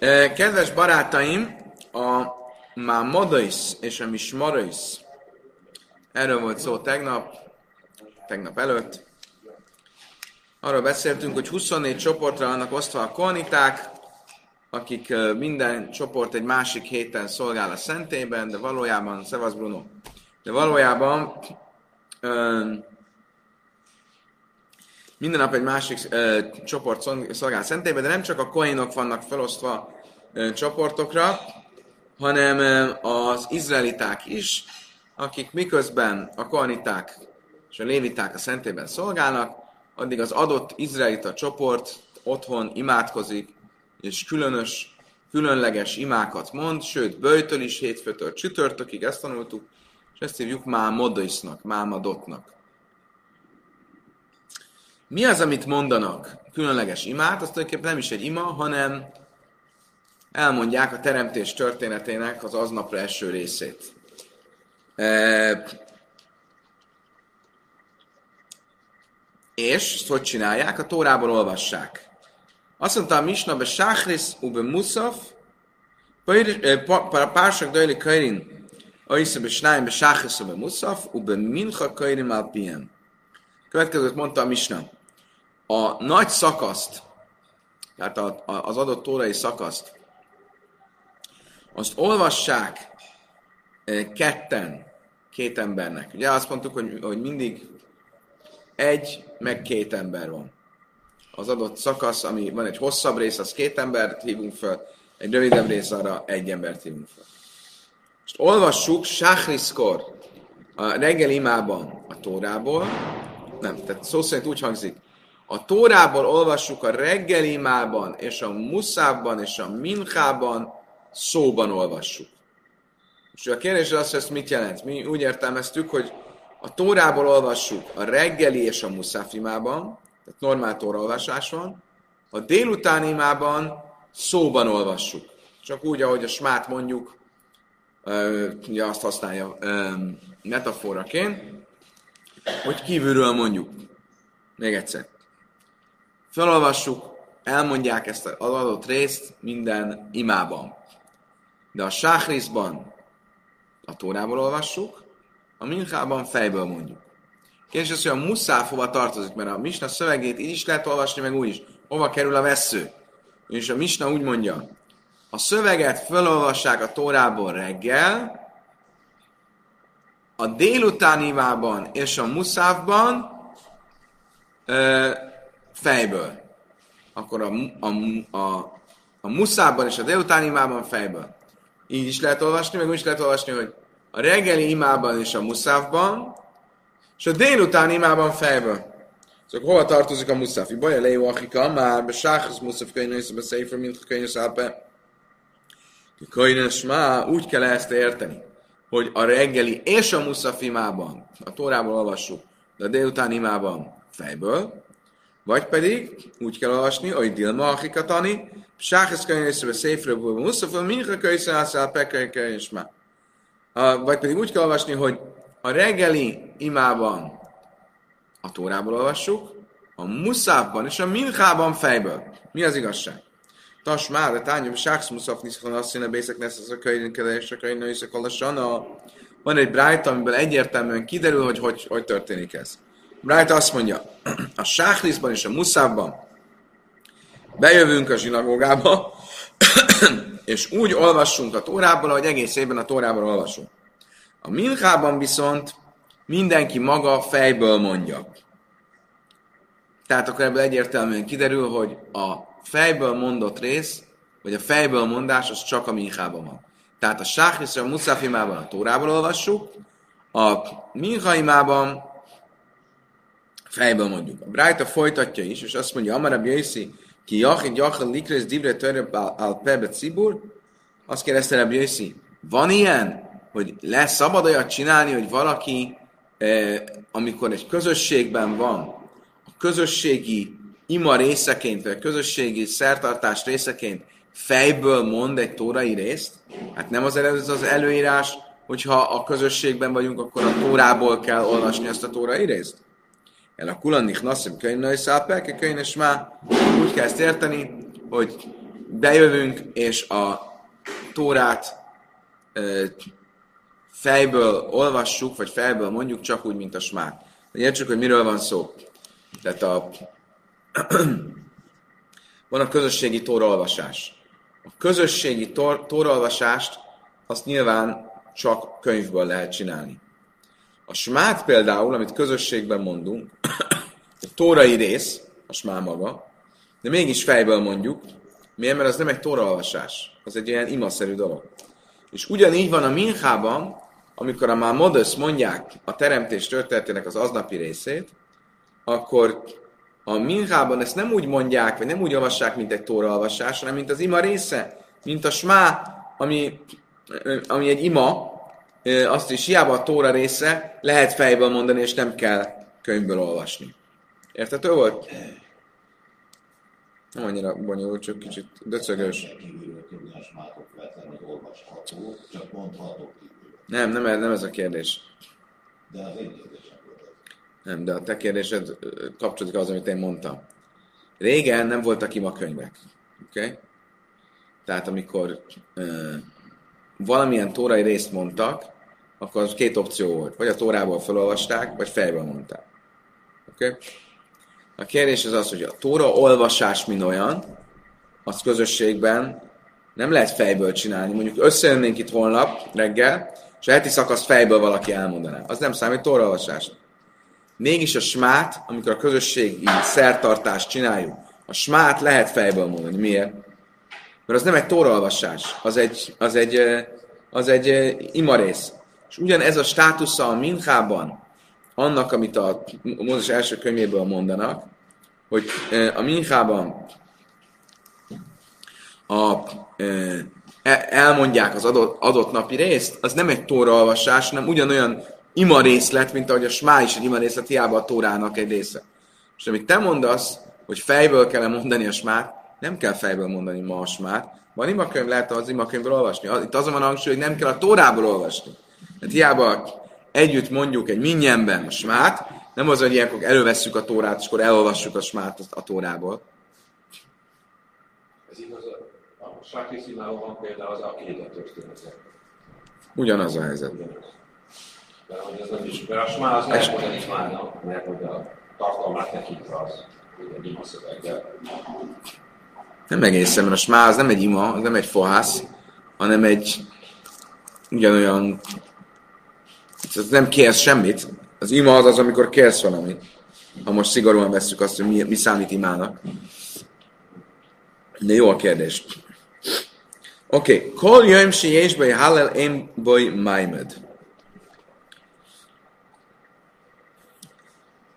Kedves barátaim, a már Modais és a Mismarais, erről volt szó tegnap, tegnap előtt. Arról beszéltünk, hogy 24 csoportra vannak osztva a kolniták, akik minden csoport egy másik héten szolgál a szentében, de valójában, Szevasz Bruno, de valójában minden nap egy másik ö, csoport szolgál szentélybe, de nem csak a koinok vannak felosztva ö, csoportokra, hanem ö, az izraeliták is, akik miközben a koaniták és a léviták a szentélyben szolgálnak, addig az adott izraelita csoport otthon imádkozik, és különös, különleges imákat mond, sőt, bőjtől is hétfőtől csütörtökig, ezt tanultuk, és ezt hívjuk mámodoisnak, mámadotnak. Mi az, amit mondanak különleges imát? Az tulajdonképpen nem is egy ima, hanem elmondják a teremtés történetének az aznapra eső részét. E... És ezt hogy csinálják? A Tórából olvassák. Azt mondta a Misna, be Sáchris ube Musaf, Pársak dajli kairin, Aisza be Snáim be Sáchris ube Musaf, ube Mincha kairin alpien. Következőt mondta a Misna a nagy szakaszt, tehát a, a, az adott tórai szakaszt, azt olvassák e, ketten, két embernek. Ugye azt mondtuk, hogy, hogy mindig egy, meg két ember van. Az adott szakasz, ami van egy hosszabb rész, az két embert hívunk fel, egy rövidebb rész, arra egy embert hívunk fel. Most olvassuk Sáhriszkor a reggel imában a Tórából, nem, tehát szó szerint úgy hangzik, a Tórából olvassuk a reggelimában, és a muszában, és a minchában, szóban olvassuk. És a kérdés az, hogy ezt mit jelent? Mi úgy értelmeztük, hogy a Tórából olvassuk a reggeli és a muszáfimában, tehát normál tóraolvasás van, a délutáni imában szóban olvassuk. Csak úgy, ahogy a smát mondjuk, ugye azt használja metaforaként, hogy kívülről mondjuk. Még egyszer felolvassuk, elmondják ezt az adott részt minden imában. De a sáhrizban a tórából olvassuk, a minchában fejből mondjuk. Kérdés az, hogy a muszáf hova tartozik, mert a misna szövegét így is lehet olvasni, meg úgy is. Hova kerül a vesző? És a misna úgy mondja, a szöveget felolvassák a tórából reggel, a délután imában és a muszávban fejből. Akkor a, a, a, a muszában és a délutáni imában fejből. Így is lehet olvasni, meg úgy is lehet olvasni, hogy a reggeli imában és a muszávban, és a délutáni imában fejből. Szóval hova tartozik a muszáfi? Baja lejó akika, már be sához muszáf könyvnész, be széfer, mint a könyvnész be. Könyvnész má, úgy kell ezt érteni, hogy a reggeli és a muszafi imában, a tórából olvassuk, de a délutáni imában fejből, vagy pedig úgy kell olvasni, hogy Dilma Achikatani, Sáhez könyvészre széfről Muszafon, Mincha könyvészre Pekai és már. Vagy pedig úgy kell olvasni, hogy a reggeli imában a Tórából olvassuk, a Muszában és a Minchában fejből. Mi az igazság? Tas már, de tányom, sáksz muszaf niszkon azt színe bészek nesz az a könyvinkedés, a könyvinkedések a Van egy brájt, amiből egyértelműen kiderül, hogy hogy, hogy történik ez. Bright azt mondja, a sáhliszban és a muszában bejövünk a zsinagógába, és úgy olvassunk a tórából, ahogy egész évben a tórából olvasunk. A minchában viszont mindenki maga fejből mondja. Tehát akkor ebből egyértelműen kiderül, hogy a fejből mondott rész, vagy a fejből mondás, az csak a minchában van. Tehát a sáhliszra a muszafimában a tórából olvassuk, a minchaimában fejből mondjuk. A Brájta folytatja is, és azt mondja, Amarab Jöjszi, ki jachid jachal likrész divre töröbb al pebe cibur, azt kérdezte Rabbi Jöjszi, van ilyen, hogy lesz szabad olyat csinálni, hogy valaki, eh, amikor egy közösségben van, a közösségi ima részeként, vagy a közösségi szertartás részeként fejből mond egy tórai részt? Hát nem az, az előírás, hogyha a közösségben vagyunk, akkor a tórából kell olvasni ezt a tórai részt? El a kulan nichnasszim könyvnői szápelke könyves má. Úgy kell ezt érteni, hogy bejövünk, és a Tórát ö, fejből olvassuk, vagy fejből mondjuk csak úgy, mint a smát. Értsük, hogy miről van szó. Tehát a, van a közösségi tórolvasás. A közösségi tor, tórolvasást azt nyilván csak könyvből lehet csinálni. A smát például, amit közösségben mondunk, a tórai rész, a smá maga, de mégis fejből mondjuk, miért? Mert az nem egy tóraolvasás, az egy ilyen imaszerű dolog. És ugyanígy van a minchában, amikor a már modus mondják a teremtés történetének az aznapi részét, akkor a minchában ezt nem úgy mondják, vagy nem úgy olvassák, mint egy tóraolvasás, hanem mint az ima része, mint a smá, ami, ami egy ima, azt is hiába a tóra része, lehet fejből mondani, és nem kell könyvből olvasni. Értető volt? Nem annyira bonyolult, csak kicsit döcögös. Nem, nem, nem ez a kérdés. Nem, de a te kérdésed kapcsolódik az, amit én mondtam. Régen nem voltak ima könyvek. Oké? Okay? Tehát amikor uh, valamilyen tórai részt mondtak, akkor az két opció volt. Vagy a tórából felolvasták, vagy fejből mondták. Oké? Okay? A kérdés az az, hogy a tóra olvasás min olyan, az közösségben nem lehet fejből csinálni. Mondjuk összejönnénk itt holnap reggel, és a heti szakaszt fejből valaki elmondaná. Az nem számít tóra olvasás. Mégis a smát, amikor a közösségi szertartást csináljuk, a smát lehet fejből mondani. Miért? Mert az nem egy tóraolvasás, az egy, az egy, az egy imarész. És ugyanez a státusza a minchában, annak, amit a Mózes első könyvéből mondanak, hogy a minchában a, e, elmondják az adott, adott napi részt, az nem egy tóraolvasás, hanem ugyanolyan ima részlet, mint ahogy a smá is egy ima részlet, hiába a tórának egy része. És amit te mondasz, hogy fejből kell mondani a smát, nem kell fejből mondani ma a smát. Van imakönyv, lehet az imakönyvből olvasni. Itt azon van a hangsúly, hogy nem kell a tórából olvasni. Tehát hiába együtt mondjuk egy minnyenben a smát, nem az, hogy ilyenkor elővesszük a tórát, és akkor elolvassuk a smát a tórából. Ez igaz, a Sákiszimában van például az akéda története. Ugyanaz a helyzet. Mert, hogy ez nem is, mert a smá az lehet mert hogy a tartalmát tekintve az, ugye ima szöveg, de Nem egészen, mert a smá az nem egy ima, az nem egy fohász, hanem egy ugyanolyan, ez nem kérsz semmit. Az ima az az, amikor kérsz valamit. Ha most szigorúan vesszük azt, hogy mi, mi számít imának. De jó a kérdés. Oké, okay. kol jöjjm si és baj hallel én baj maimed.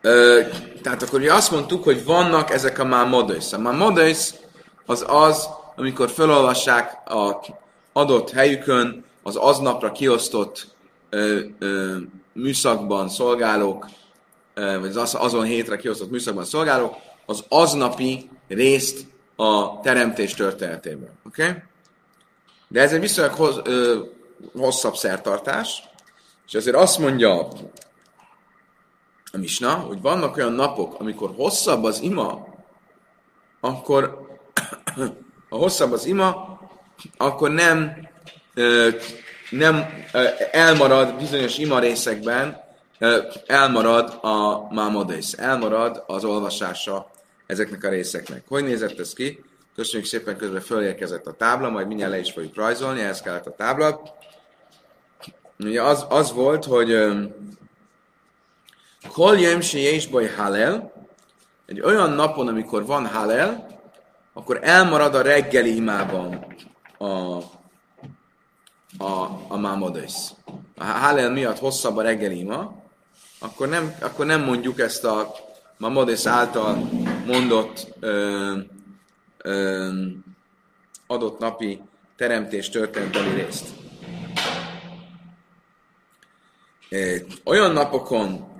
Ö, tehát akkor ugye azt mondtuk, hogy vannak ezek a mámodös. A mámodös az az, amikor felolvassák a adott helyükön az aznapra kiosztott ö, ö, műszakban szolgálók, ö, vagy az azon hétre kiosztott műszakban szolgálók, az aznapi részt a teremtés történetében. Oké? Okay? De ez egy viszonylag hoz, ö, hosszabb szertartás, és ezért azt mondja a misna, hogy vannak olyan napok, amikor hosszabb az ima, akkor ha hosszabb az ima, akkor nem, nem elmarad bizonyos ima részekben, elmarad a mámodész, elmarad az olvasása ezeknek a részeknek. Hogy nézett ez ki? Köszönjük szépen, közben fölérkezett a tábla, majd mindjárt le is fogjuk rajzolni, ehhez kellett a tábla. Ugye az, az volt, hogy Kol jöjjmsi és baj halel, egy olyan napon, amikor van halel, akkor elmarad a reggeli imában a, a, a mámodész. A halel miatt hosszabb a reggeli ima, akkor nem, akkor nem mondjuk ezt a mámodész által mondott ö, ö, adott napi teremtés történetbeli részt. Olyan napokon,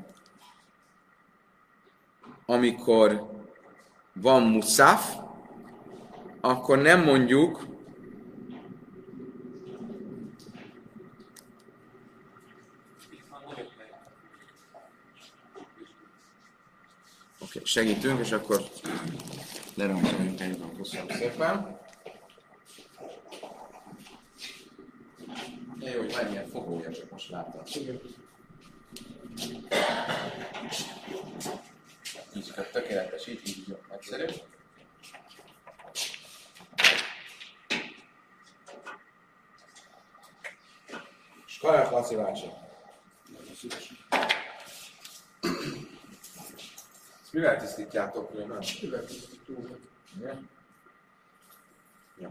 amikor van muszaf, akkor nem mondjuk, Oké, segítünk, és akkor leromboljuk egyben. Köszönöm szépen. De jó, hogy van ilyen fogója, csak most láttam. Így tökéletes, így, így jó, egyszerű. Skajak Laci bácsi. Ezt mivel tisztítjátok, hogy nem? Igen? Jó.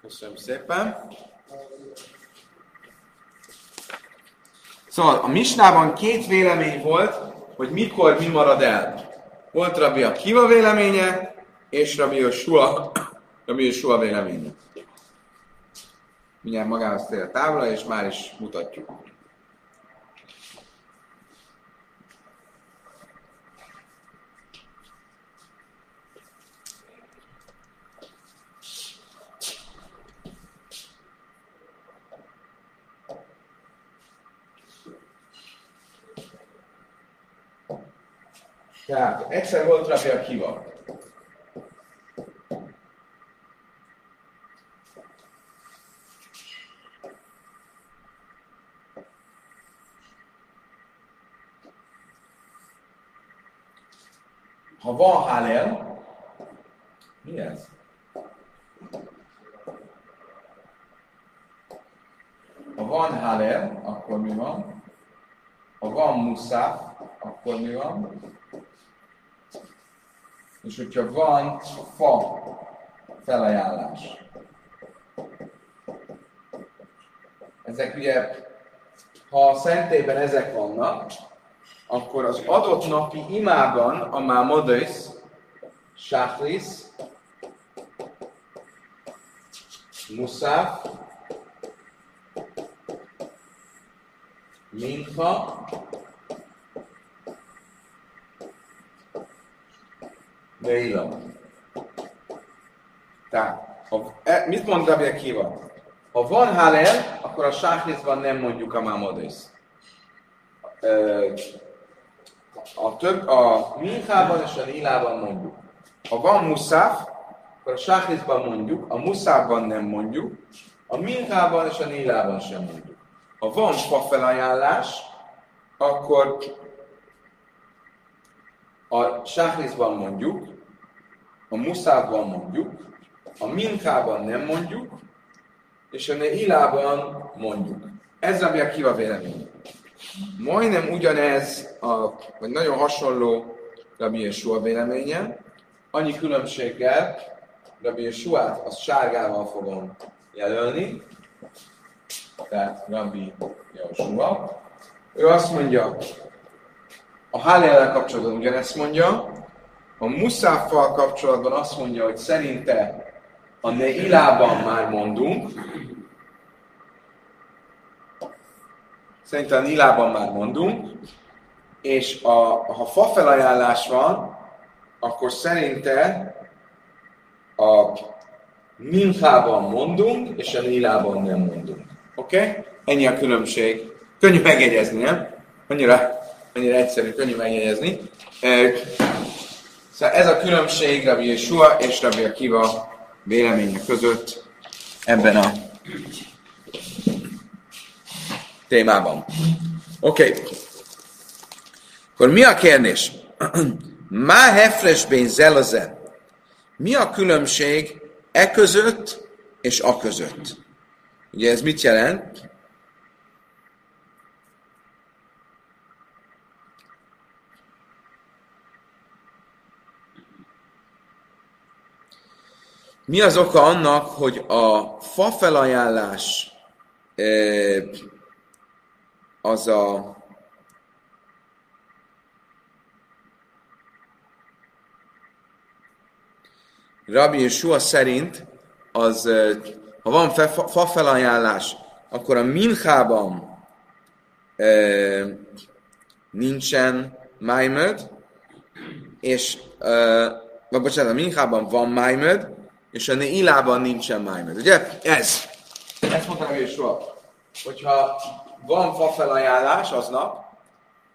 Köszönöm szépen. Szóval a Misnában két vélemény volt, hogy mikor mi marad el. Volt Rabbi a Kiva véleménye, és Rabbi a Sua, Rabbi a Sua véleménye. Mindjárt magához tér a tábla, és már is mutatjuk. Tehát egyszer volt Rabbi a Kiva. Ha van Hallel, mi ez? Ha van Hallel, akkor mi van? Ha van Musa, akkor mi van? És hogyha van fa felajánlás. Ezek ugye, ha a szentében ezek vannak, akkor az adott napi imában a Mámodis, Sáflis, Muszáf, Mincha, Leilam. Tehát, ha, e, mit mond Rabbi Akiva? Ha van Hallel, akkor a sáhliszban nem mondjuk a Mámodis. A, több, a Minchában és a Lilában mondjuk. Ha van Muszáf, akkor a sáhliszban mondjuk, a Muszában nem mondjuk, a Minchában és a Lilában sem mondjuk. Ha van fa felajánlás, akkor a sáhliszban mondjuk, a muszában mondjuk, a minkában nem mondjuk, és a neilában mondjuk. Ez a kiva vélemény. Majdnem ugyanez, a, vagy nagyon hasonló Rabbi Yeshua véleménye, annyi különbséggel, Rabbi Yeshuát az sárgával fogom jelölni, tehát Rabbi Yeshua. Ő azt mondja, a Hallel kapcsolatban ugyanezt mondja, a Muszáffal kapcsolatban azt mondja, hogy szerinte a Neilában már mondunk, Szerintem a Nilában már mondunk, és a, ha fa felajánlás van, akkor szerinte a Minchában mondunk, és a Nilában nem mondunk. Oké? Okay? Ennyi a különbség. Könnyű megjegyezni, nem? Annyira, annyira egyszerű, könnyű megjegyezni. Szóval ez a különbség Rabbi Yeshua és Rabbi Akiva véleménye között ebben a témában. Oké. Okay. Akkor mi a kérdés? Má hefresbén zelaze. Mi a különbség e között és a között? Ugye ez mit jelent? Mi az oka annak, hogy a fa felajánlás az a Rabbi Yeshua szerint az, ha van fa felajánlás, akkor a minchában e, nincsen májmöd, és, e, vagy bocsánat, a minchában van májmöd, és a Neilában nincsen májmed. Ugye? Ez. Ezt mondtam hogy soha. Hogyha van fa felajánlás aznap,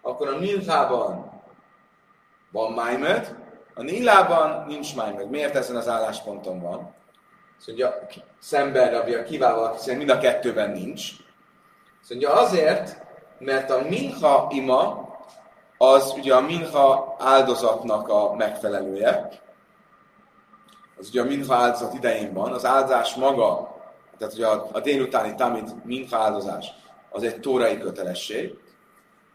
akkor a Minchában van májmed, a Nilában nincs májmed. Miért ezen az állásponton van? Szóval ugye szemben Rabbi a kivával, hiszen mind a kettőben nincs. Szóval azért, mert a minha ima az ugye a minha áldozatnak a megfelelője. Az ugye a minha áldozat idején van. Az áldozás maga, tehát ugye a, a délutáni tamid minha az egy tórai kötelesség.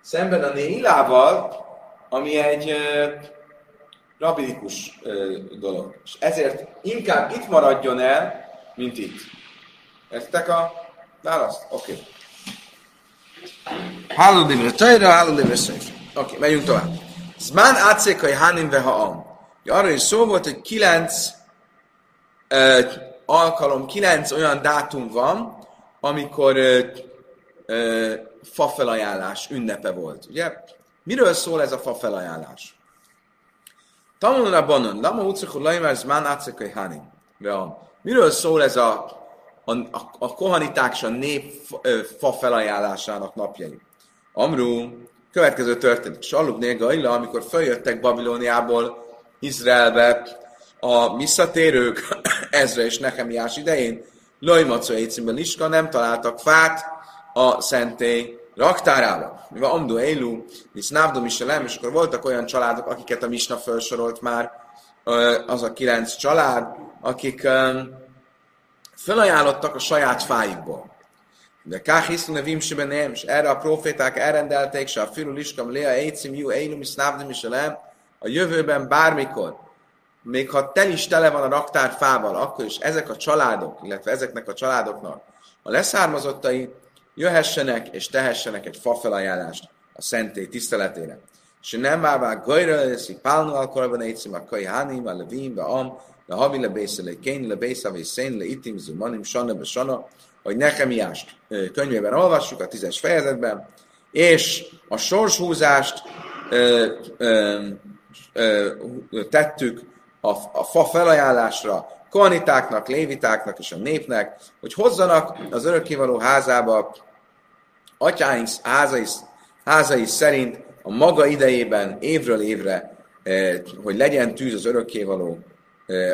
Szemben a néilával, ami egy ö, rabinikus ö, dolog. És ezért inkább itt maradjon el, mint itt. Értek a választ? Oké. Okay. Háló divre tajra, háló. Oké, megyünk tovább. Zmán átszékai hanim ve haam. Arra is szó volt, hogy kilenc alkalom, kilenc olyan dátum van, amikor fafelajánlás ünnepe volt. Ugye? Miről szól ez a fafelajánlás? Tanulna banon, lama utcakú lajmár zmán átszékai hanim. Miről szól ez a a, a, a kohaniták és a nép fa felajánlásának napjai. Amrú, következő történik. Salluk Gaila, amikor följöttek Babilóniából Izraelbe a visszatérők Ezre és Nehemiás idején, Lajmacó Écimben Liska nem találtak fát a szentély raktárába. Mivel Amdu Eilu, és Návdu Miselem, és akkor voltak olyan családok, akiket a Misna felsorolt már, az a kilenc család, akik felajánlottak a saját fájukból. De káhiszlune vimseben nem, és erre a proféták elrendelték, se a filu liskam lea eitzim ju eilum is návdim is a jövőben bármikor, még ha tel is tele van a raktár fával, akkor is ezek a családok, illetve ezeknek a családoknak a leszármazottai jöhessenek és tehessenek egy fafelajánlást a szentély tiszteletére. És nem várvák gajra, leszik pálnu alkorban eitzim a kai hanim, a levim, a am, le havi le bésze le kén, le bésze ve szén, le itim zumanim, sana be sana, hogy Nehemiást könyvében olvassuk, a tízes fejezetben, és a sorshúzást ö, ö, ö, tettük a, a fa felajánlásra kohanitáknak, lévitáknak és a népnek, hogy hozzanak az örökkévaló házába atyáink házai, házai szerint a maga idejében évről évre, hogy legyen tűz az örökkévaló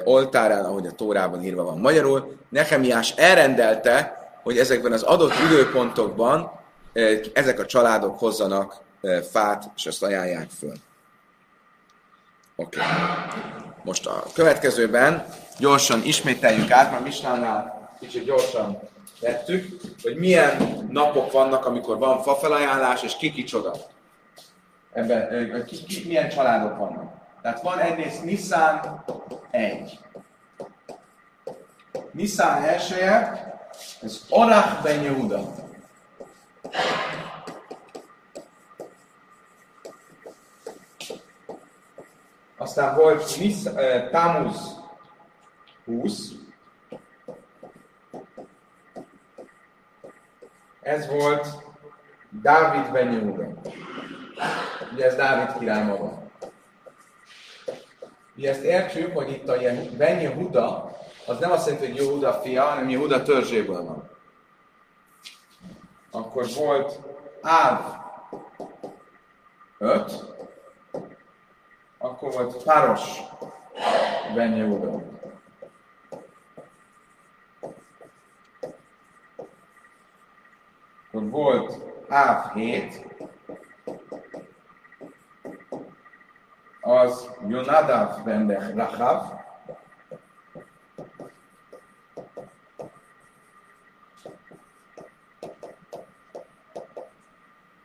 oltárán, ahogy a Tórában írva van magyarul. Nehemiás elrendelte, hogy ezekben az adott időpontokban ezek a családok hozzanak fát, és azt ajánlják föl. Oké. Okay. Most a következőben gyorsan ismételjük át, már Misnánál kicsit gyorsan vettük, hogy milyen napok vannak, amikor van fafelajánlás, és ki kicsoda. Ebben, ki, ki, milyen családok vannak. Tehát van egyrészt Nissan 1. Nissan elsője, ez Orach ben Yehuda. Aztán volt uh, Tamuz 20. Ez volt Dávid ben Yehuda. Ugye ez Dávid király maga. Mi ezt értsük, hogy itt a Yehuda, az nem azt jelenti, hogy Yehuda fia, hanem Yehuda törzséből van. Akkor volt Áv 5, akkor volt Páros Ben Yehuda. Akkor volt Áv 7, az Yonadav ben Rachav,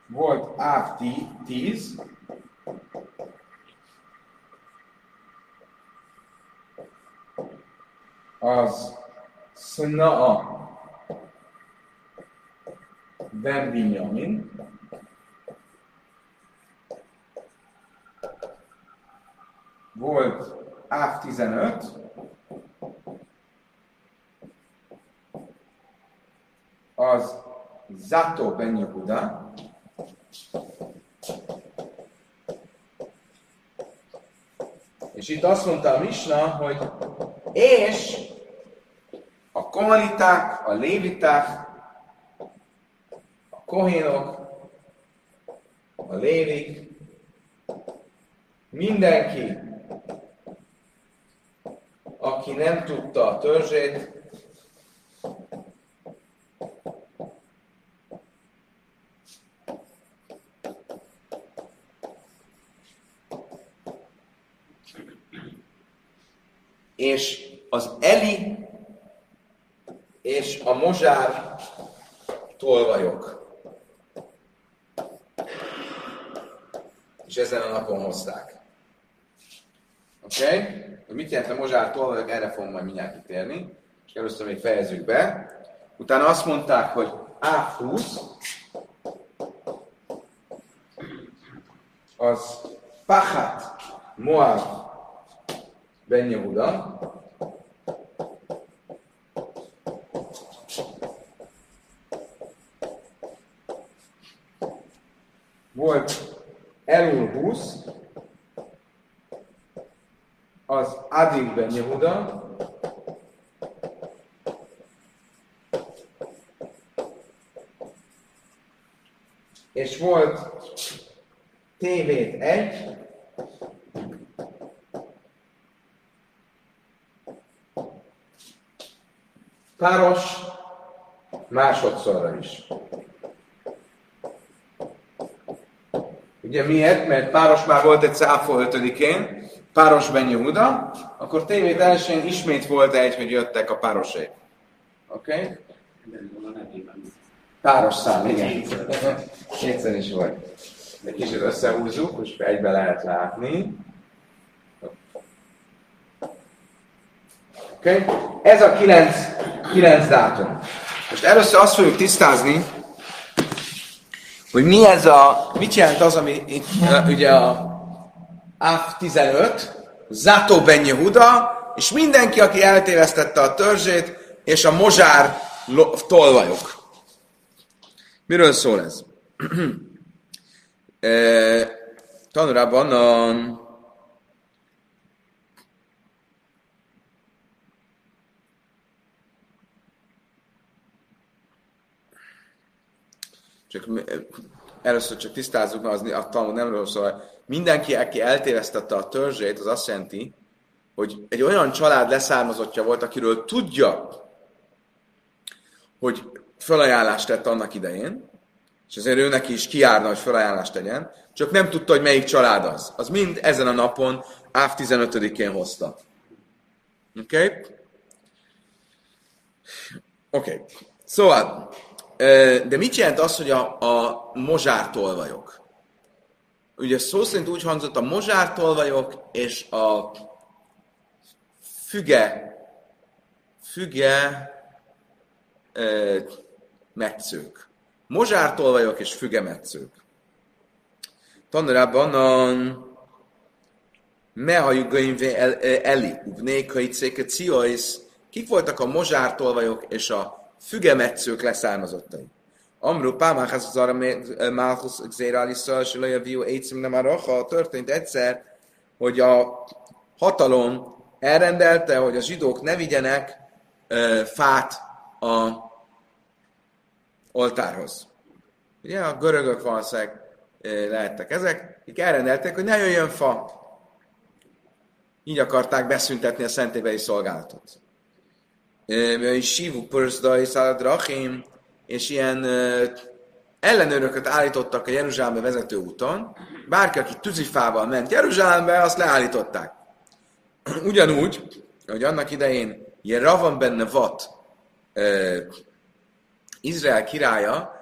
volt Áv 10, az Snaa ben Binyamin, volt Áv 15, az Zato Ben Yehuda, és itt azt mondta a Misna, hogy és kohaniták, a léviták, a kohénok, a lévik, mindenki, aki nem tudta a törzsét, és az Eli és a mozsár tolvajok. És ezen a napon hozták. Oké? Okay? Mit jelent a mozsár tolvajok? Erre fogunk majd mindjárt kitérni. És először még fejezzük be. Utána azt mondták, hogy A20 az Pachat Moab Ben volt Elul 20, az Adik Ben Yehuda, és volt tévét egy, páros másodszorra is. Ugye miért? Mert páros már volt egy száfó ötödikén, páros Ben akkor tévét elsőn ismét volt egy, hogy jöttek a párosé. Oké? Okay? Páros szám, igen. Kétszer is volt. Egy kicsit összehúzzuk, és egybe lehet látni. Oké? Okay? Ez a kilenc, kilenc dátum. Most először azt fogjuk tisztázni, hogy mi ez a, mit jelent az, ami itt ugye a AF 15, Zato Ben Yehuda, és mindenki, aki eltévesztette a törzsét, és a mozsár tolvajok. Miről szól ez? tanulában a csak először csak tisztázzuk, az a Talmud nem szól, mindenki, aki eltévesztette a törzsét, az azt jelenti, hogy egy olyan család leszármazottja volt, akiről tudja, hogy felajánlást tett annak idején, és ezért őnek is kiárna, hogy felajánlást tegyen, csak nem tudta, hogy melyik család az. Az mind ezen a napon, áv 15-én hozta. Oké? Okay? Oké. Okay. Szóval, de mit jelent az, hogy a, a mozsártolvajok? Ugye szó szerint úgy hangzott a mozsártolvajok és a füge, füge e, metszők. Mozsártolvajok és fügemetszők. Tanulában a Mehajugaimvé Eli, Uvnékai Céke Ciois, kik voltak a mozsártolvajok és a fügemetszők leszármazottai. Amru Pámáhász az arra Málchusz Xérálissza, és Laja Viu Écim nem Aracha, történt egyszer, hogy a hatalom elrendelte, hogy a zsidók ne vigyenek ö, fát a oltárhoz. Ugye a görögök valószínűleg lehettek ezek, akik elrendelték, hogy ne jöjjön fa. Így akarták beszüntetni a szentébeli szolgálatot. Sivu Pörzdai Szaladrachim, és ilyen ellenőröket állítottak a Jeruzsálembe vezető úton. Bárki, aki tűzifával ment Jeruzsálembe, azt leállították. Ugyanúgy, hogy annak idején Jeravan benne vat, Izrael királya,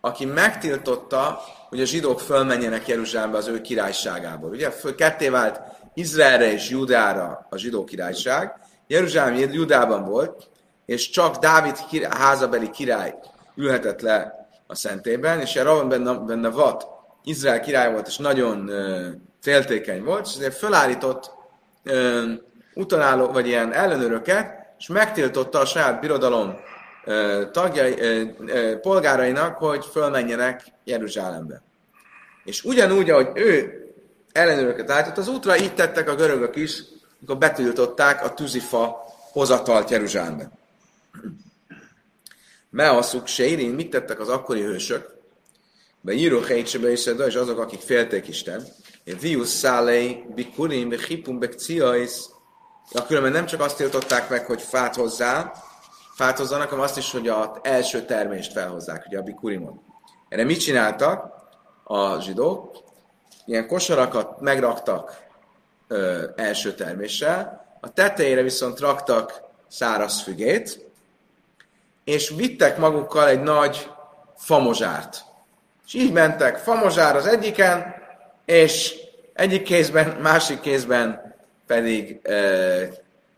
aki megtiltotta, hogy a zsidók fölmenjenek Jeruzsálembe az ő királyságából. Ugye ketté vált Izraelre és Judára a zsidó királyság, Jeruzsálem Judában volt, és csak Dávid király, házabeli király ülhetett le a szentében, és Ravan benne, benne vat, Izrael király volt, és nagyon uh, féltékeny volt, és ezért felállított uh, utaláló, vagy ilyen ellenőröket, és megtiltotta a saját birodalom uh, tagjai, uh, uh, polgárainak, hogy fölmenjenek Jeruzsálembe. És ugyanúgy, ahogy ő ellenőröket állított az útra, így tettek a görögök is, amikor betiltották a tűzifa hozatalt Jeruzsálembe. Measszuk Seirin, mit tettek az akkori hősök? Be író helycsebe és azok, akik félték Isten. Vius szálei, bikurim, be hipum, be ciais. Ja, különben nem csak azt tiltották meg, hogy fát hozzá, fát hozzanak, hanem azt is, hogy az első termést felhozzák, ugye a bikurimon. Erre mit csináltak a zsidók? Ilyen kosarakat megraktak ö, első terméssel, a tetejére viszont raktak száraz fügét, és vittek magukkal egy nagy famozsárt. És így mentek, famozsár az egyiken, és egyik kézben, másik kézben pedig e,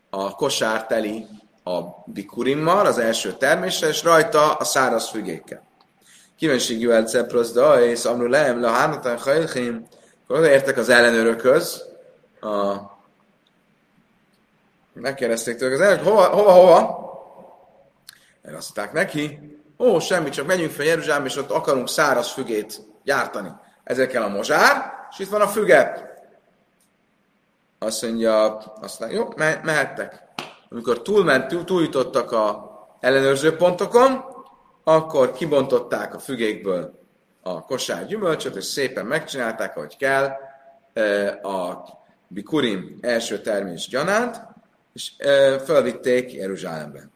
a kosár teli a bikurimmal, az első terméssel, és rajta a száraz fügékkel. Kíváncsi el cepros da, és amru leem le hánatán hajlchim, akkor értek az ellenőrökhöz, a... megkérdezték tőle az ellenőrök, hova, hova, hova? Mert azt mondták neki, ó, semmi, csak menjünk fel Jeruzsálem, és ott akarunk száraz fügét gyártani. Ezekkel a mozsár, és itt van a füge. Azt mondja, azt mondja, jó, me- mehettek. Amikor túlment, túljutottak a ellenőrző pontokon, akkor kibontották a fügékből a kosár gyümölcsöt, és szépen megcsinálták, ahogy kell, a Bikurim első termés gyanánt, és fölvitték Jeruzsálembe.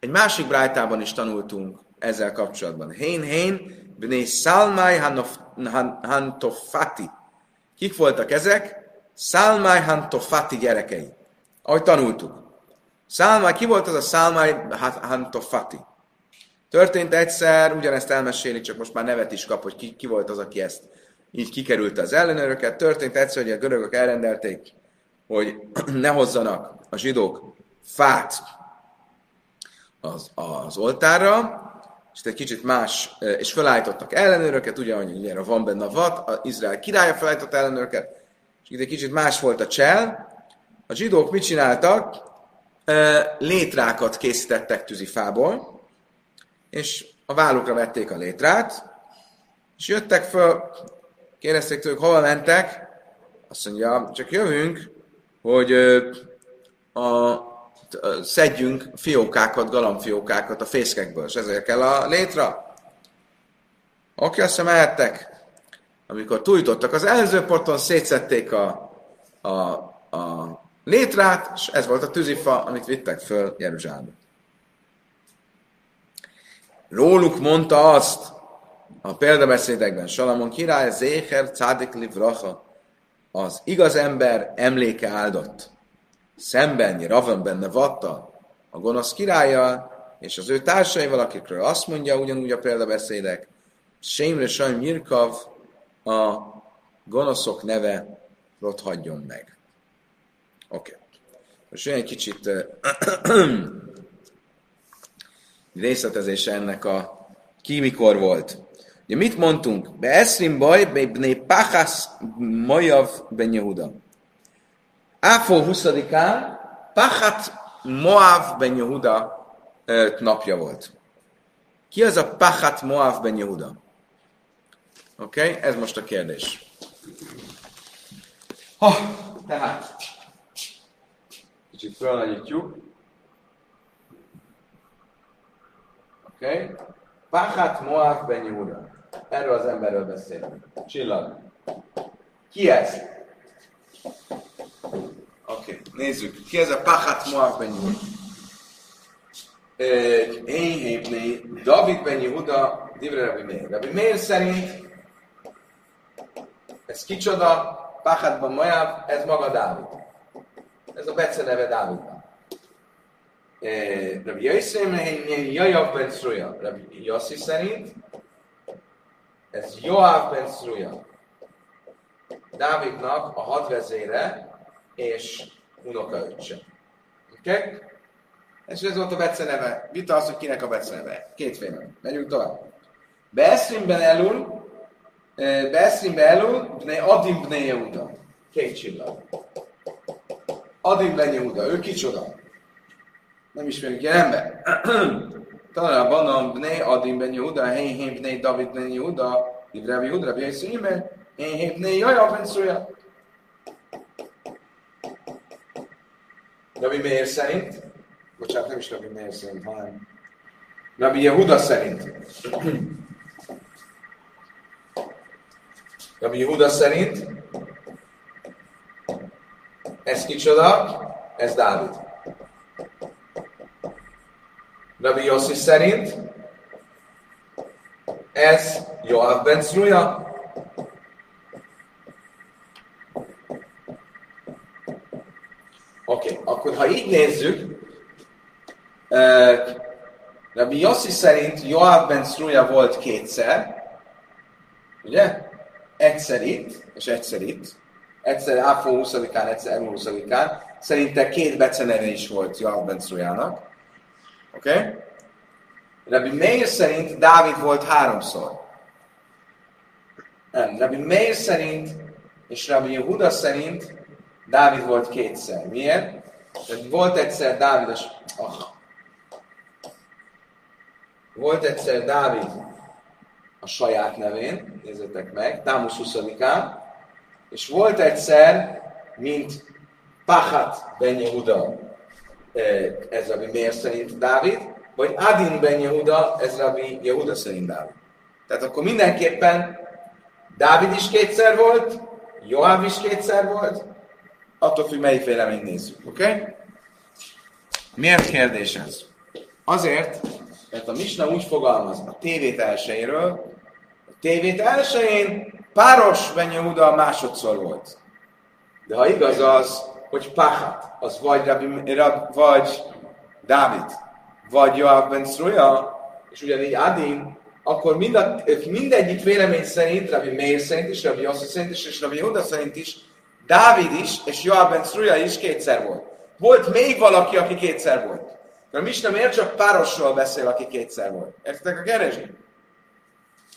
Egy másik brájtában is tanultunk ezzel kapcsolatban. Hén, hén, bné szalmai hantofati. Kik voltak ezek? Szalmai hantofati gyerekei. Ahogy tanultuk. Szálmáj, ki volt az a Szálmáj Hantofati? Történt egyszer, ugyanezt elmesélik, csak most már nevet is kap, hogy ki, ki volt az, aki ezt így kikerült az ellenőröket. Történt egyszer, hogy a görögök elrendelték, hogy ne hozzanak a zsidók fát az, az oltárra, és egy kicsit más, és felállítottak ellenőröket, ugyanúgy ugye van benne a vat, az Izrael királya felállított ellenőröket, és itt egy kicsit más volt a csel. A zsidók mit csináltak? Létrákat készítettek tűzifából, és a vállukra vették a létrát, és jöttek föl, kérdezték tőlük, hova mentek, azt mondja, csak jövünk, hogy a szedjünk fiókákat, galambfiókákat a fészkekből, és ezért kell a létra. Oké, azt mehettek. Amikor túljutottak az előző porton, szétszették a, a, a létrát, és ez volt a tűzifa, amit vittek föl Jeruzsálembe. Róluk mondta azt a példabeszédekben Salamon király, Zéher Cádik Livracha, az igaz ember emléke áldott szemben Ravan benne vatta a gonosz királya és az ő társaival, akikről azt mondja ugyanúgy a példabeszédek, Sémre Sajm Mirkav, a gonoszok neve rothadjon meg. Oké. Okay. Most jön egy kicsit részletezése ennek a ki mikor volt. Ugye mit mondtunk? Be eszrim baj, be pachas majav ben Yehuda. Áfó 20-án Pachat Moav ben Yehuda napja volt. Ki az a Pachat Moav ben Yehuda? Oké, okay? ez most a kérdés. Ha, tehát, kicsit felnagyítjuk. Oké? Okay? Pachat Moav ben Yehuda. Erről az emberről beszélünk. Csillag. Ki ez? Oké, okay, nézzük. Ki ez a Pachat Moab ben? Éhébné, David ben Yehuda, Divre Rabbi Meir. Rabbi Meir szerint ez kicsoda, Pachat ben Moab, ez maga Dávid. Ez a Bece neve Dávidban. Rabbi Yossi Jajav ben. Rabbi Yossi szerint ez Joáv ben Szruja. Dávidnak a hadvezére, és unokaöccse. Oké? Okay? És ez volt a Bece neve. Vita az, hogy kinek a Bece neve. Kétféle. Megyünk tovább. Beeszrimben elul, Beeszrimben elul, bne Adim bne Yehuda. Két csillag. Adim bne Yehuda. Ő kicsoda? Nem ismerjük ilyen ember. Talán van bne Adim bne Yehuda, hén hén bne David bne Yehuda, Ivravi Yehuda, Rabbi Yisrael, hén hén bne Jaja ben Szúja. Rabbi Meir szerint, bocsánat, nem is Rabbi Meir szerint, hanem Rabbi Yehuda szerint. Rabbi Yehuda szerint ez kicsoda? Ez Dávid. Rabbi Yossi szerint ez Joab ben így nézzük, Rabbi Yossi szerint Joab ben Szruja volt kétszer, ugye? Egyszer itt, és egyszer itt. Egyszer Áfó 20-án, egyszer Elmú 20-án. Szerinte két beceneve is volt Joab ben Szrujának. Oké? Okay? Rabbi Meir szerint Dávid volt háromszor. Nem, Rabbi Meir szerint és Rabbi Yehuda szerint Dávid volt kétszer. Miért? Tehát volt egyszer Dávid, oh. volt egyszer Dávid a saját nevén, nézzétek meg, Támusz 20-án, és volt egyszer, mint Pachat ben Yehuda, ez Rabbi Meir szerint Dávid, vagy Adin ben Yehuda, ez Rabbi Yehuda szerint Dávid. Tehát akkor mindenképpen Dávid is kétszer volt, Joab is kétszer volt, attól függ, melyik véleményt nézzük, oké? Okay? Miért kérdés ez? Azért, mert a Misna úgy fogalmaz a tévét elsőjéről, a tévét elsőjén páros Ben Yehuda másodszor volt. De ha igaz az, hogy Pachat, az vagy, Rabbi, Rab, vagy Dávid, vagy Joab Ben Szruja, és ugyanígy Adin, akkor mind a, mindegyik vélemény szerint, Rabbi Meir szerint is, Rabbi Yossi szerint is, és Rabbi Yehuda szerint is, Dávid is, és Joab ben Szruja is kétszer volt. Volt még valaki, aki kétszer volt. A Misna miért csak párosról beszél, aki kétszer volt? Értitek a keresni?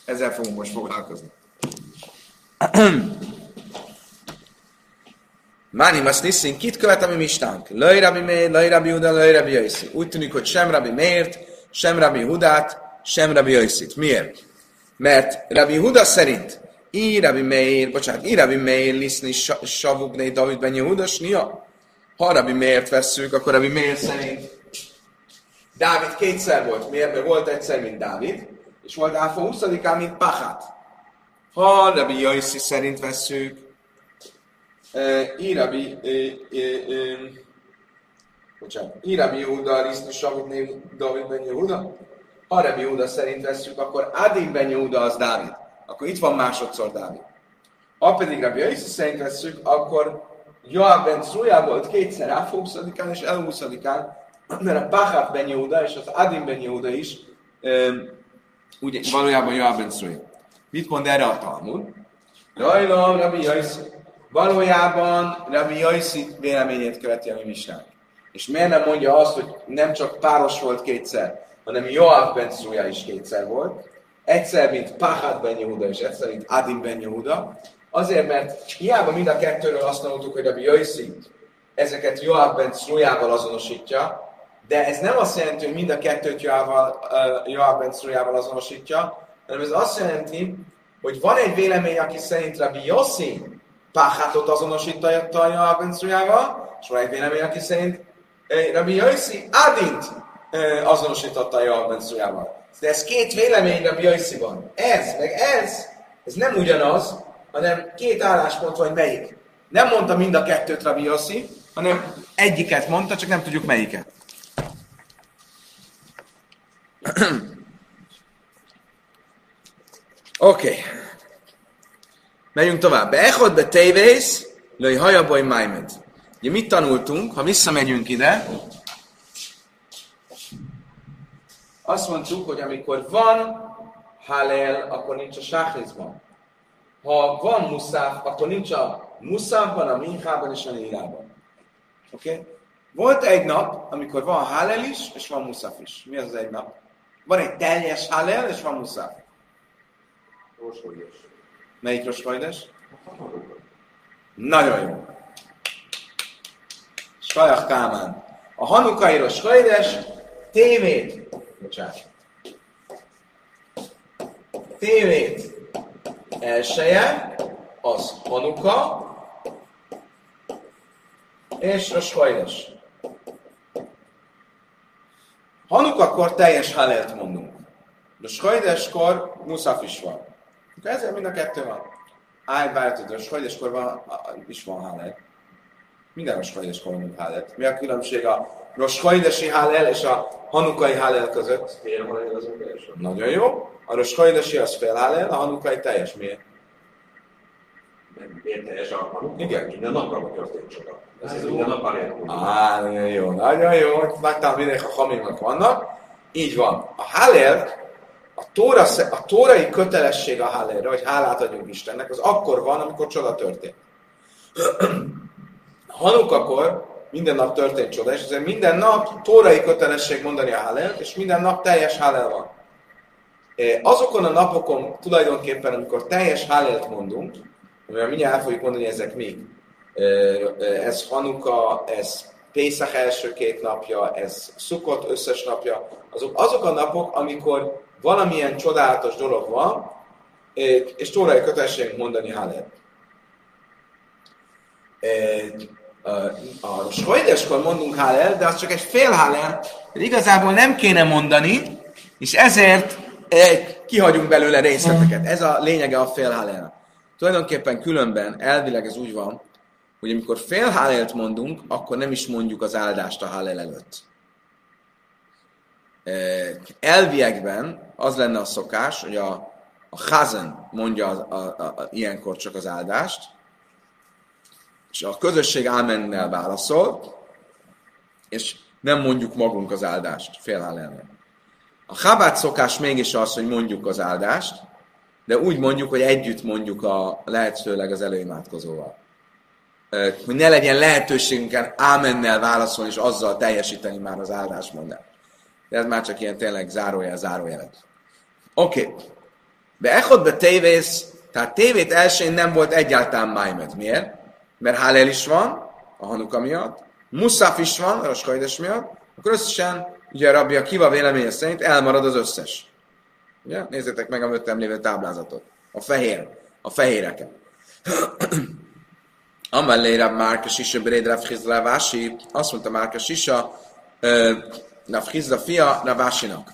Ezzel fogunk most foglalkozni. Máni azt niszin, kit követ a mi mistánk? Löj Rabbi Meir, Löj Rabbi Huda, Löj Rabbi Jaiszi. Úgy tűnik, hogy sem Rabbi Meirt, sem Rabbi Hudát, sem Rabbi Jaiszi. Miért? Mert Rabbi Huda szerint I Rabbi Meir, bocsánat, I Rabbi Meir liszni savukné David ben Yehuda, snia. Ha Rabbi Meir vesszük, akkor Rabbi Meir szerint Dávid kétszer volt. Miért? Mert volt egyszer, mint Dávid, és volt Áfa 20-án, mint Pachat. Ha Rabbi Jaiszi szerint vesszük, I Rabbi, bocsánat, I Rabbi Yehuda liszni savukné David ben Yehuda, ha Rabbi Yehuda szerint vesszük, akkor Adin ben Yehuda az Dávid akkor itt van másodszor Dávid. Ha pedig Rabbi Jaiszi szerint veszük, akkor Joab ben Zruja volt kétszer 20 és El 20 mert a Pachat ben Yehuda és az Adin ben Yehuda is ugye, valójában Joab ben Zruja. Mit mond erre a Talmud? Rajlam, Rabbi Jaiszi. Valójában Rabbi Jaiszi véleményét követi a mi misnánk. És miért nem mondja azt, hogy nem csak páros volt kétszer, hanem Joab ben Zruja is kétszer volt, egyszer, mint Pahad ben Yehuda, és egyszer, mint Adim ben Yehuda, azért, mert hiába mind a kettőről azt mondtuk, hogy a Jöjszi ezeket Joab ben Szrujával azonosítja, de ez nem azt jelenti, hogy mind a kettőt Joab ben Szrujával azonosítja, hanem ez azt jelenti, hogy van egy vélemény, aki szerint Rabbi Yossi Pachatot azonosította Joab ben Szrujával, és van egy vélemény, aki szerint Rabbi Yossi Adint azonosította Joab ben Szrujával. De ez két vélemény Rabbi van. Ez, meg ez, ez nem ugyanaz, hanem két álláspont vagy melyik. Nem mondta mind a kettőt Rabbi Yossi, hanem egyiket mondta, csak nem tudjuk melyiket. Oké. Okay. Megyünk tovább. Beechod be tévész, löj hajaboly májmed. Ugye mit tanultunk, ha visszamegyünk ide, Azt mondtuk, hogy amikor van halel, akkor nincs a sáhizban. Ha van muszáf, akkor nincs a muszáfban, a minchában és a nírában. Oké? Okay? Volt egy nap, amikor van halel is, és van muszáf is. Mi az az egy nap? Van egy teljes halel, és van muszáf. Rosvajdes. Melyik rosvajdes? Nagyon jó. Sajak Kámán. A hanukai rosvajdes tévét bocsánat. Tévét elsője az Hanuka és a Skajdes. Hanukakor teljes Halelt mondunk. De Skajdeskor Muszaf is van. Ezzel mind a kettő van. A Skajdeskor van, is van Halel. Minden a Skajdeskor van Halelt. Mi a különbség a Rosh Hajdesi Hálel és a Hanukai Hálel között. Miért Nagyon jó. A Rosh Hajdesi az fél Hálel, a Hanukai teljes miért? nem érteljes alkalmunk. Igen. Minden napra történt sokat. Ez minden nap. Á, nagyon jó, nagyon jó, láttam minek a hamimnak vannak. Így van. A Hallel, a, tóra, a tórai kötelesség a Hallelre, hogy hálát adjunk Istennek, az akkor van, amikor csoda történt. Hanukakor minden nap történt csoda, és ezért minden nap tórai kötelesség mondani a Hallel, és minden nap teljes Hallel van. Eh, Azokon a napokon tulajdonképpen, amikor teljes Hallelt mondunk, mivel mindjárt el fogjuk mondani, ezek mi. Eh, eh, Ez Hanuka, ez Pészak első két napja, ez Szukot összes napja, azok, azok a napok, amikor valamilyen csodálatos dolog van, és tórai kötelességünk mondani Hallel. A Skojdeskor mondunk Hallel, de az csak egy fél Hallel, hogy igazából nem kéne mondani, és ezért kihagyunk belőle részleteket. Ez a lényege a fél Hallel. Tulajdonképpen különben elvileg ez úgy van, hogy amikor fél mondunk, akkor nem is mondjuk az áldást a Hallel előtt. Elviekben az lenne a szokás, hogy a, a Chazen mondja a, a, a, a, ilyenkor csak az áldást, és a közösség ámennel válaszol, és nem mondjuk magunk az áldást, fél Hallelnél. A Chabát szokás mégis az, hogy mondjuk az áldást, de úgy mondjuk, hogy együtt mondjuk a lehetőleg az előimádkozóval. Hogy ne legyen lehetőségünkkel ámennel válaszolni, és azzal teljesíteni már az áldásmondást. De ez már csak ilyen tényleg zárójel, zárójelet. Oké. Okay. De Echodbe tévész, tehát tévét elsőn nem volt egyáltalán Májmed. Miért? Mert Hálel is van, a Hanuka miatt, Muszaf is van, a Roskaides miatt, akkor összesen, ugye a rabbi Kiva véleménye szerint elmarad az összes. Ugye? Nézzétek meg a mögöttem lévő táblázatot. A fehér, a fehéreket. Amellé Rab Márka Sisa Beréd Rav azt mondta Márka Sisa, Rav Chizra fia Ravásinak.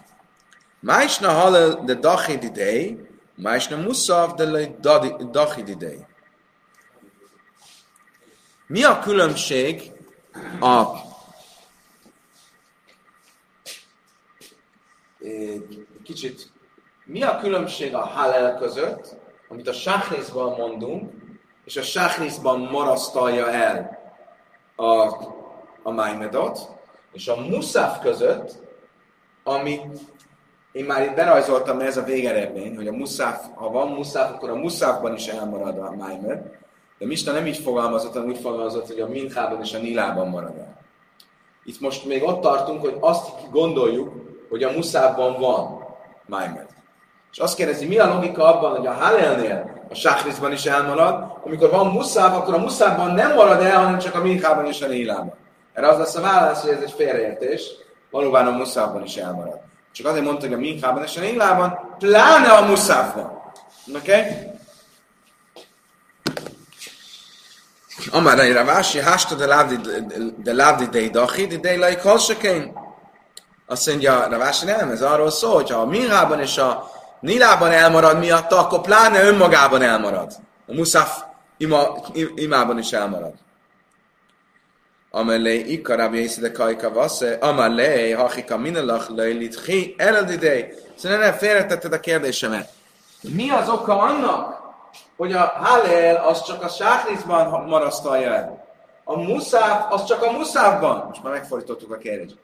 Májsna halal de dachi didei, májsna muszav de le dadi- dachi didei. Mi a különbség a kicsit mi a különbség a halel között, amit a sáhrészban mondunk, és a sáhrészban marasztalja el a, a májmedot, és a muszaf között, amit én már itt berajzoltam, mert ez a végeredmény, hogy a muszaf, ha van muszaf, akkor a muszafban is elmarad a májmed, de Mista nem így fogalmazott, hanem úgy fogalmazott, hogy a minchában és a nilában marad el. Itt most még ott tartunk, hogy azt gondoljuk, hogy a muszában van májmed. És azt kérdezi, mi a logika abban, hogy a Hallelnél a Sáhrizban is elmarad, amikor van muszáv, akkor a muszában nem marad el, hanem csak a minchában és a nilában. Erre az lesz a válasz, hogy ez egy félreértés, valóban a muszában is elmarad. Csak azért mondta, hogy a minchában és a nilában, pláne a muszában. Oké? Okay? Amár egy ravási, hásta de lávdi de lávdi de de lai kalsakén. Azt mondja, Ravási nem, ez arról szól, hogy ha a Minhában és a Nilában elmarad miatta, akkor pláne önmagában elmarad. A Muszaf ima, imában is elmarad. Amelé ikarabi észide kajka vasze, amelé hachika minelach lejlit hi eredidei. Szóval nem félretetted a kérdésemet. Mi az oka annak, hogy a Hallel az csak a sáhrizban marasztalja el? A Muszáf az csak a Muszáfban. Most már megfordítottuk a kérdést.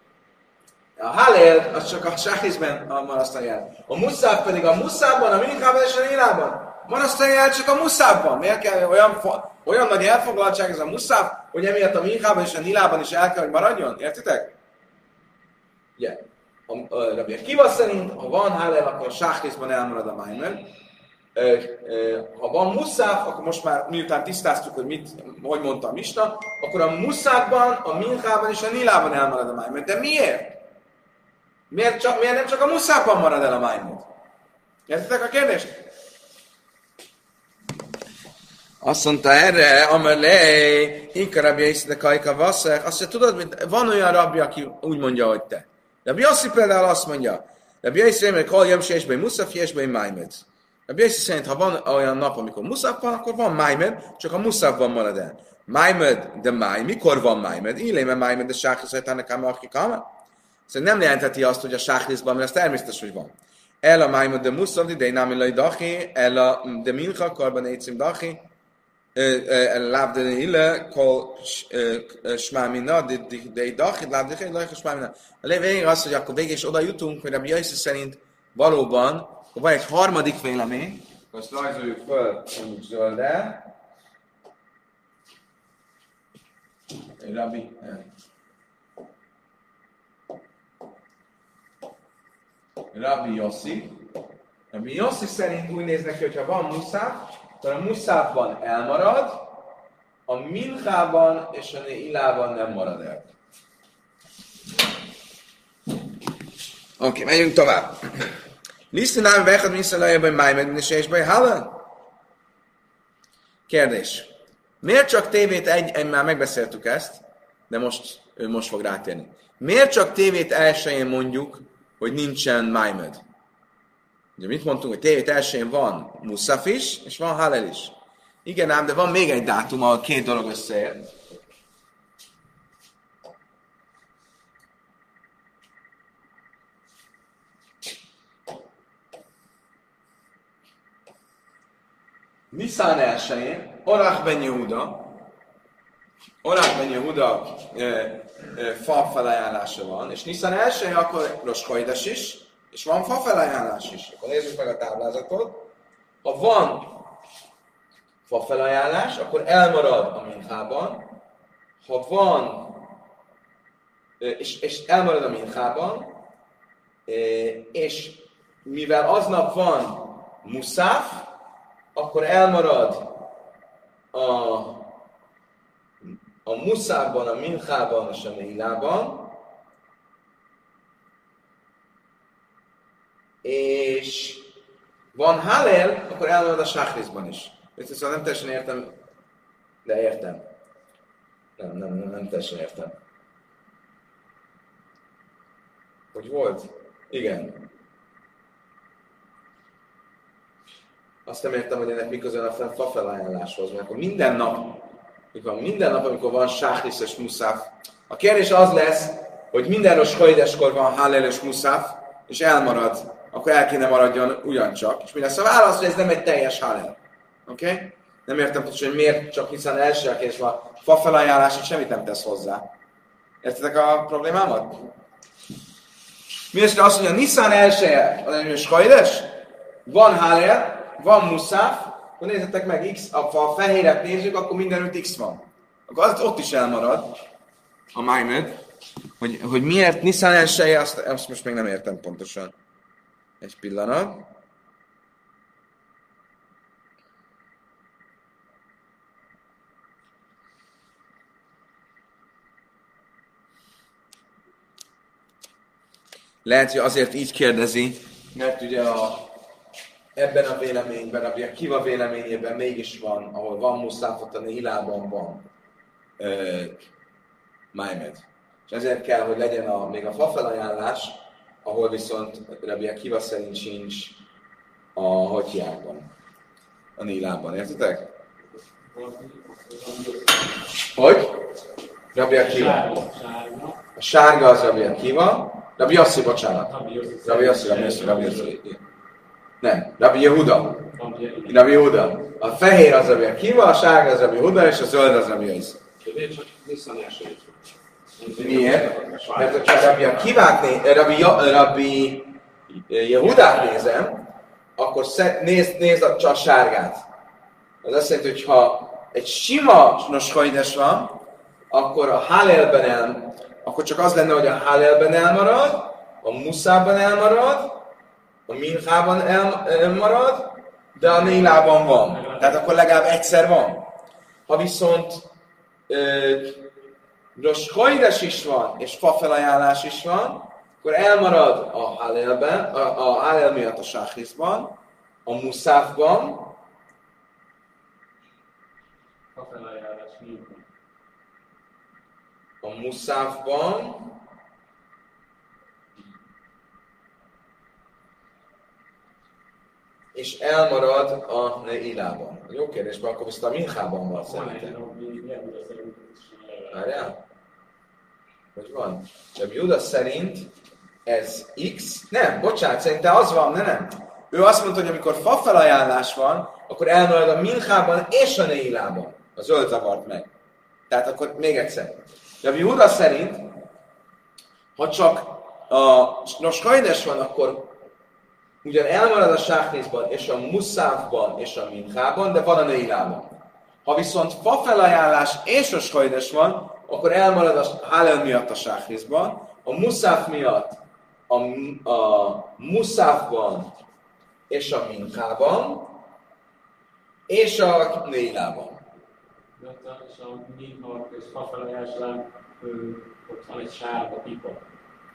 A Hallel az csak a sáhrizben marasztalja el. A Muszáf pedig a Muszáfban, a Minchában és a Nilában. Marasztalja el csak a Muszáfban. Miért kell olyan, fo- olyan nagy elfoglaltság ez a Muszáf, hogy emiatt a Minchában és a Nilában is el kell, hogy maradjon? Értitek? Ugye, a, a Rabbi Akiva szerint, ha van Hallel, akkor a sáhrizban elmarad a ö, Ha van muszáf, akkor most már miután tisztáztuk, hogy mit, hogy mondta a Misna, akkor a muszáfban, a minchában és a nilában elmarad a májmed. De miért? Miért, csak, miért nem csak a muszáfban marad el a májmed? Értitek a kérdést? Azt mondta erre, amelé, inkarabja is de kajka vasszák. Azt mondja, tudod, mint, van olyan rabbi, aki úgy mondja, hogy te. De Biassi például azt mondja, de Biassi hogy kol jöm sésbe, muszaf jesbe, májmed. A Biassi szerint, ha van olyan nap, amikor muszaf van, akkor van májmed, csak a muszafban marad el. Májmed, de máj, mikor van májmed? Illéme májmed, de sáhrizajtának ám akikama? Szóval nem jelentheti azt, hogy a sáhrizban, mert ez természetes, hogy van. El a májmed, de muszaf, de nem illai dachi, el a de mincha, karban étszim dachi, Lábdene hille, kol smámina, de dachid, lábdene hille, lajka smámina. A végén az, hogy akkor végig is oda jutunk, hogy Rabbi Jaiszi szerint valóban van egy harmadik vélemény, azt rajzoljuk föl, mondjuk zöldel. Rabbi, Rabbi Yossi. Rabbi Yossi szerint úgy néz neki, hogyha van muszáf, akkor a muszáfban elmarad, a minchában és a ilában nem marad el. Oké, okay, megyünk tovább. Lisztinám vechad miszalajában májmed és baj halla? Kérdés. Miért csak tévét egy, egy, már megbeszéltük ezt, de most, ő most fog rátérni. Miért csak tévét elsőjén mondjuk, hogy nincsen májmed? Ugye mit mondtunk, hogy tévét elsőjén van muszaf is, és van halel is. Igen ám, de van még egy dátum, ahol két dolog összeér. Niszán elsőjén, Orach ben Yehuda, Orach ben Yehuda e, e, fa felajánlása van, és Niszán elsőjén akkor Roskajdes is, és van fa felajánlás is. Akkor nézzük meg a táblázatot. Ha van fa felajánlás, akkor elmarad a minchában. Ha van, és, és elmarad a minchában, és mivel aznap van muszáf, akkor elmarad a, a muszában, a minchában és a nélában, és van Halel, akkor elmarad a Sáhrizban is. Ezt szóval nem teljesen értem, de értem. Nem, nem, nem, nem teljesen értem. Hogy volt? Igen. Azt nem értem, hogy ennek miközben a fa felajánláshoz, mert akkor minden nap, mikor minden nap, amikor van sáhlis és muszáf, a kérdés az lesz, hogy minden rossz hajdeskor van hallel és muszáf, és elmarad, akkor el kéne maradjon ugyancsak. És mi lesz a válasz, hogy ez nem egy teljes hallel. Oké? Okay? Nem értem pontosan, hogy miért csak hiszen első és a fa felajánlás, semmit nem tesz hozzá. Értitek a problémámat? Mi az, azt mondja, Nissan elsője, az egy hajdes, van Hallel, van muszáf, akkor nézzetek meg, X, ha a fehéret nézzük, akkor mindenütt X van. Akkor az ott is elmarad a Maimed, hogy, hogy miért Nissan elsője, azt, azt most még nem értem pontosan. Egy pillanat. Lehet, hogy azért így kérdezi, mert ugye a ebben a véleményben, a Kiva véleményében mégis van, ahol van muszáfot, a Nihilában van uh, Májmed. És ezért kell, hogy legyen a, még a fafelajánlás, ahol viszont Rabbi Kiva szerint sincs a hatyjákban, a Nilában. Értitek? Hogy? Rabbi Akiva. A sárga az Rabbi Akiva. Rabbi Yossi, bocsánat. Rabbi Yossi, Rabbi Yossi, Rabbi Yossi. Nem, Rabbi Yehuda. Rabbi Yehuda. A fehér az Rabbi Akiva, a sárga az Rabbi Yehuda, és a zöld az Rabbi Yossi. Miért? Mert ha csak Rabbi Akivát né, Rabbi, Rabbi Yehudát nézem, akkor nézd, nézd a, csak a sárgát. Az azt jelenti, hogy ha egy sima noskaides van, akkor a Hálelben el, akkor csak az lenne, hogy a Hálelben elmarad, a Muszában elmarad, a minchában elmarad, de a nélában van. Tehát akkor legalább egyszer van. Ha viszont Rosh Hajdes is van, és fafelajánlás is van, akkor elmarad a Hálelben, a, a Hálel miatt a Sáhizban, a Muszáfban, a Muszáfban, és elmarad a Neilában. Jó kérdés, mert akkor viszont a Minchában van szerintem. Várjál? Hogy van? De Judas szerint ez X? Nem, bocsánat, szerintem az van, ne nem. Ő azt mondta, hogy amikor fa felajánlás van, akkor elmarad a minchában és a neilában. A zöld zavart meg. Tehát akkor még egyszer. De a Júda szerint, ha csak a nos hajdes van, akkor ugyan elmarad a sáhnézban, és a muszávban, és a minchában, de van a neilában. Ha viszont fa felajánlás és a skajdes van, akkor elmarad a hálel miatt a sáhnézban, a muszáf miatt a, a muszáfban és a minchában, és a nélában.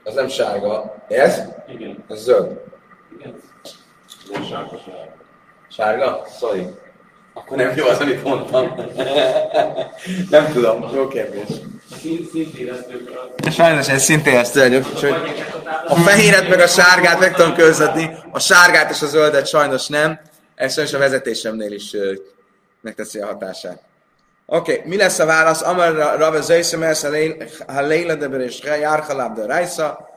Az nem sárga. Ez? Igen, Ez zöld. igen. Nem sárga. Sárga? Sorry. Akkor nem jó az, amit mondtam. nem tudom. Jó kérdés. Sajnos ez szintén ezt tegyük. A fehéret meg a sárgát meg tudom közvetni, a sárgát és a zöldet sajnos nem. Ez sajnos a vezetésemnél is megteszi a hatását. Oké, okay. mi lesz a válasz? Amar Rave Zöjszemesz, ha de és Járhaláb de Rajsa.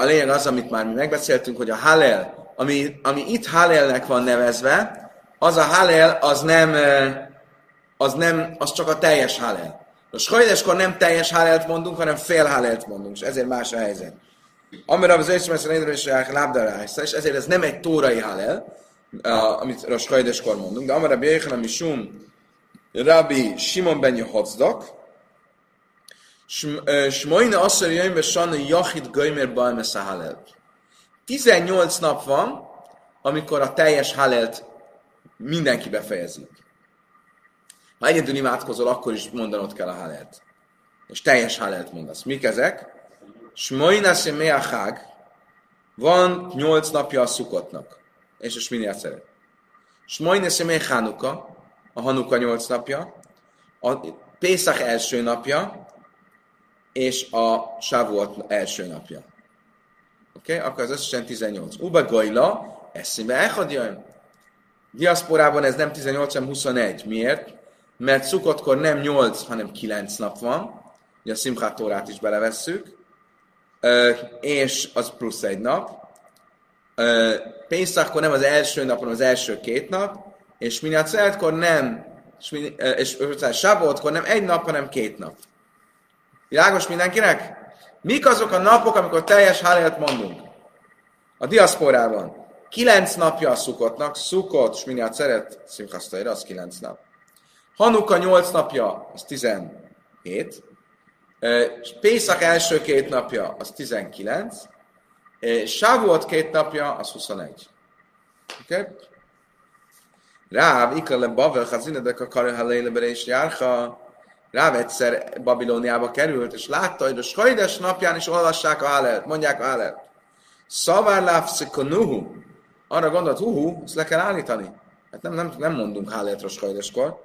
A lényeg az, amit már mi megbeszéltünk, hogy a Halel, ami, ami itt Halelnek van nevezve, az a Halel, az nem, az nem, az csak a teljes Halel. Most hajdeskor nem teljes Halelt mondunk, hanem fél Halelt mondunk, és ezért más a helyzet. Amire az Öszmesz Rédre és Lábdarájsza, és ezért ez nem egy tórai Halel, amit Rosh Hajdeskor mondunk, de amire Bjéchan Mishum Rabbi Simon ben Yehotzdak, Smoina asszor jöjjön be Sanna Jachid Göjmer Balmesz a Halel. 18 nap van, amikor a teljes Halelt mindenki befejezik. Ha egyedül imádkozol, akkor is mondanod kell a Halelt. És teljes Halelt mondasz. Mik ezek? Smoinasi Meachag, van nyolc napja a szukotnak. És szeret. Smoinasi Mea Hanuka, a Hanuka nyolc napja, a Pészak első napja, és a Shavuot első napja. Oké? Okay? Akkor az összesen 18. Uba Gajla, eszébe elhagyjön. Diaszporában ez nem 18, hanem 21. Miért? Mert szukotkor nem 8, hanem 9 nap van. Ugye a Simchat is belevesszük. És az plusz egy nap. Ö, Pénzakkor nem az első nap, hanem az első két nap. És Minyaceltkor nem, és, Sáboltkor nem egy nap, hanem két nap. Világos mindenkinek? Mik azok a napok, amikor teljes hálálat mondunk? A diaszporában. Kilenc napja a szukotnak, szukot, és minél szeret, szimkasztaira, az kilenc nap. Hanuka nyolc napja, az 17. És Pészak első két napja, az 19. És Sávuot két napja, az 21. Oké? Ráv, ikale bavel, hazinedek a karhalélebre és járha. Ráv egyszer Babilóniába került, és látta, hogy a Sajdes napján is olvassák a Hálelt, mondják a Hálelt. Szavár lávszikonuhu. Arra gondolt, hú, ezt le kell állítani. Hát nem, nem, nem mondunk Hálelt Roskajdeskor.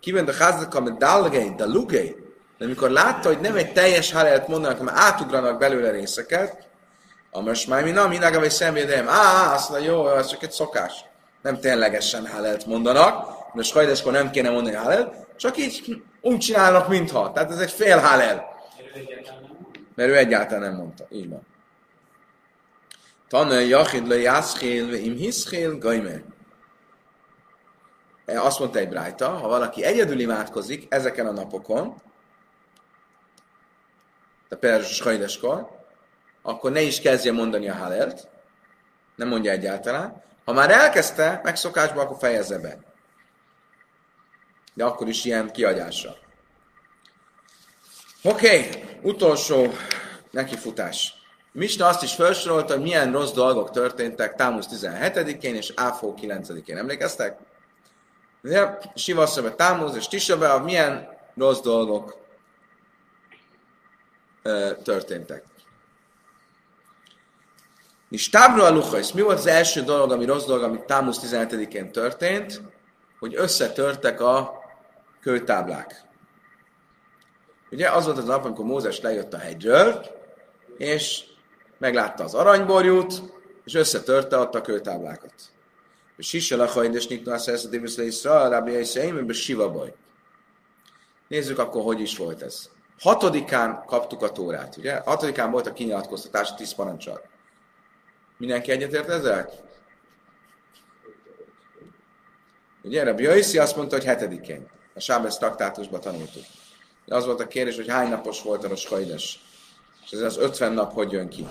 Kivent a házak, amit dalgei, dalugei. De amikor látta, hogy nem egy teljes Hálelt mondanak, hanem átugranak belőle részeket, Amos már mi na, mindig vagy szemvédem. Á, azt mondja, jó, ez csak egy szokás. Nem ténylegesen Hálelt mondanak, de Skajdeskor nem kéne mondani Hálelt, csak így úgy csinálnak, mintha. Tehát ez egy fél Hálel. Mert ő egyáltalán nem mondta. Így van. Tanul Jachid le Jászkél, ve im hiszkél, gajme. Azt mondta egy brájta, ha valaki egyedül imádkozik ezeken a napokon, de például Skajdeskor, akkor ne is kezdje mondani a Halelt, nem mondja egyáltalán. Ha már elkezdte megszokásba, akkor fejezze be. De akkor is ilyen kiagyásra. Oké, okay, utolsó nekifutás. Misna azt is felsorolta, hogy milyen rossz dolgok történtek Támusz 17-én és Áfó 9-én. Emlékeztek? Ugye, Sivasszöve Támusz és Tisabe, milyen rossz dolgok ö, történtek. És tábra luchajsz. Mi volt az első dolog, ami rossz dolog, ami Támusz 17-én történt? Hogy összetörtek a kőtáblák. Ugye az volt az nap, amikor Mózes lejött a hegyről, és meglátta az aranyborjút, és összetörte ott a kőtáblákat. És Sisse lachaid, és Nikna Szerszedévis le Iszrael, Rábi Eiszeim, és Siva baj. Nézzük akkor, hogy is volt ez. Hatodikán kaptuk a tórát, ugye? Hatodikán volt a kinyilatkoztatás a tíz parancsal. Mindenki egyetért ezzel? Ugye Rabbi Jaiszi azt mondta, hogy hetedikén. A Sábesz traktátusban tanultuk. De az volt a kérdés, hogy hány napos volt a Rosh Hajdes. És ez az 50 nap hogy jön ki.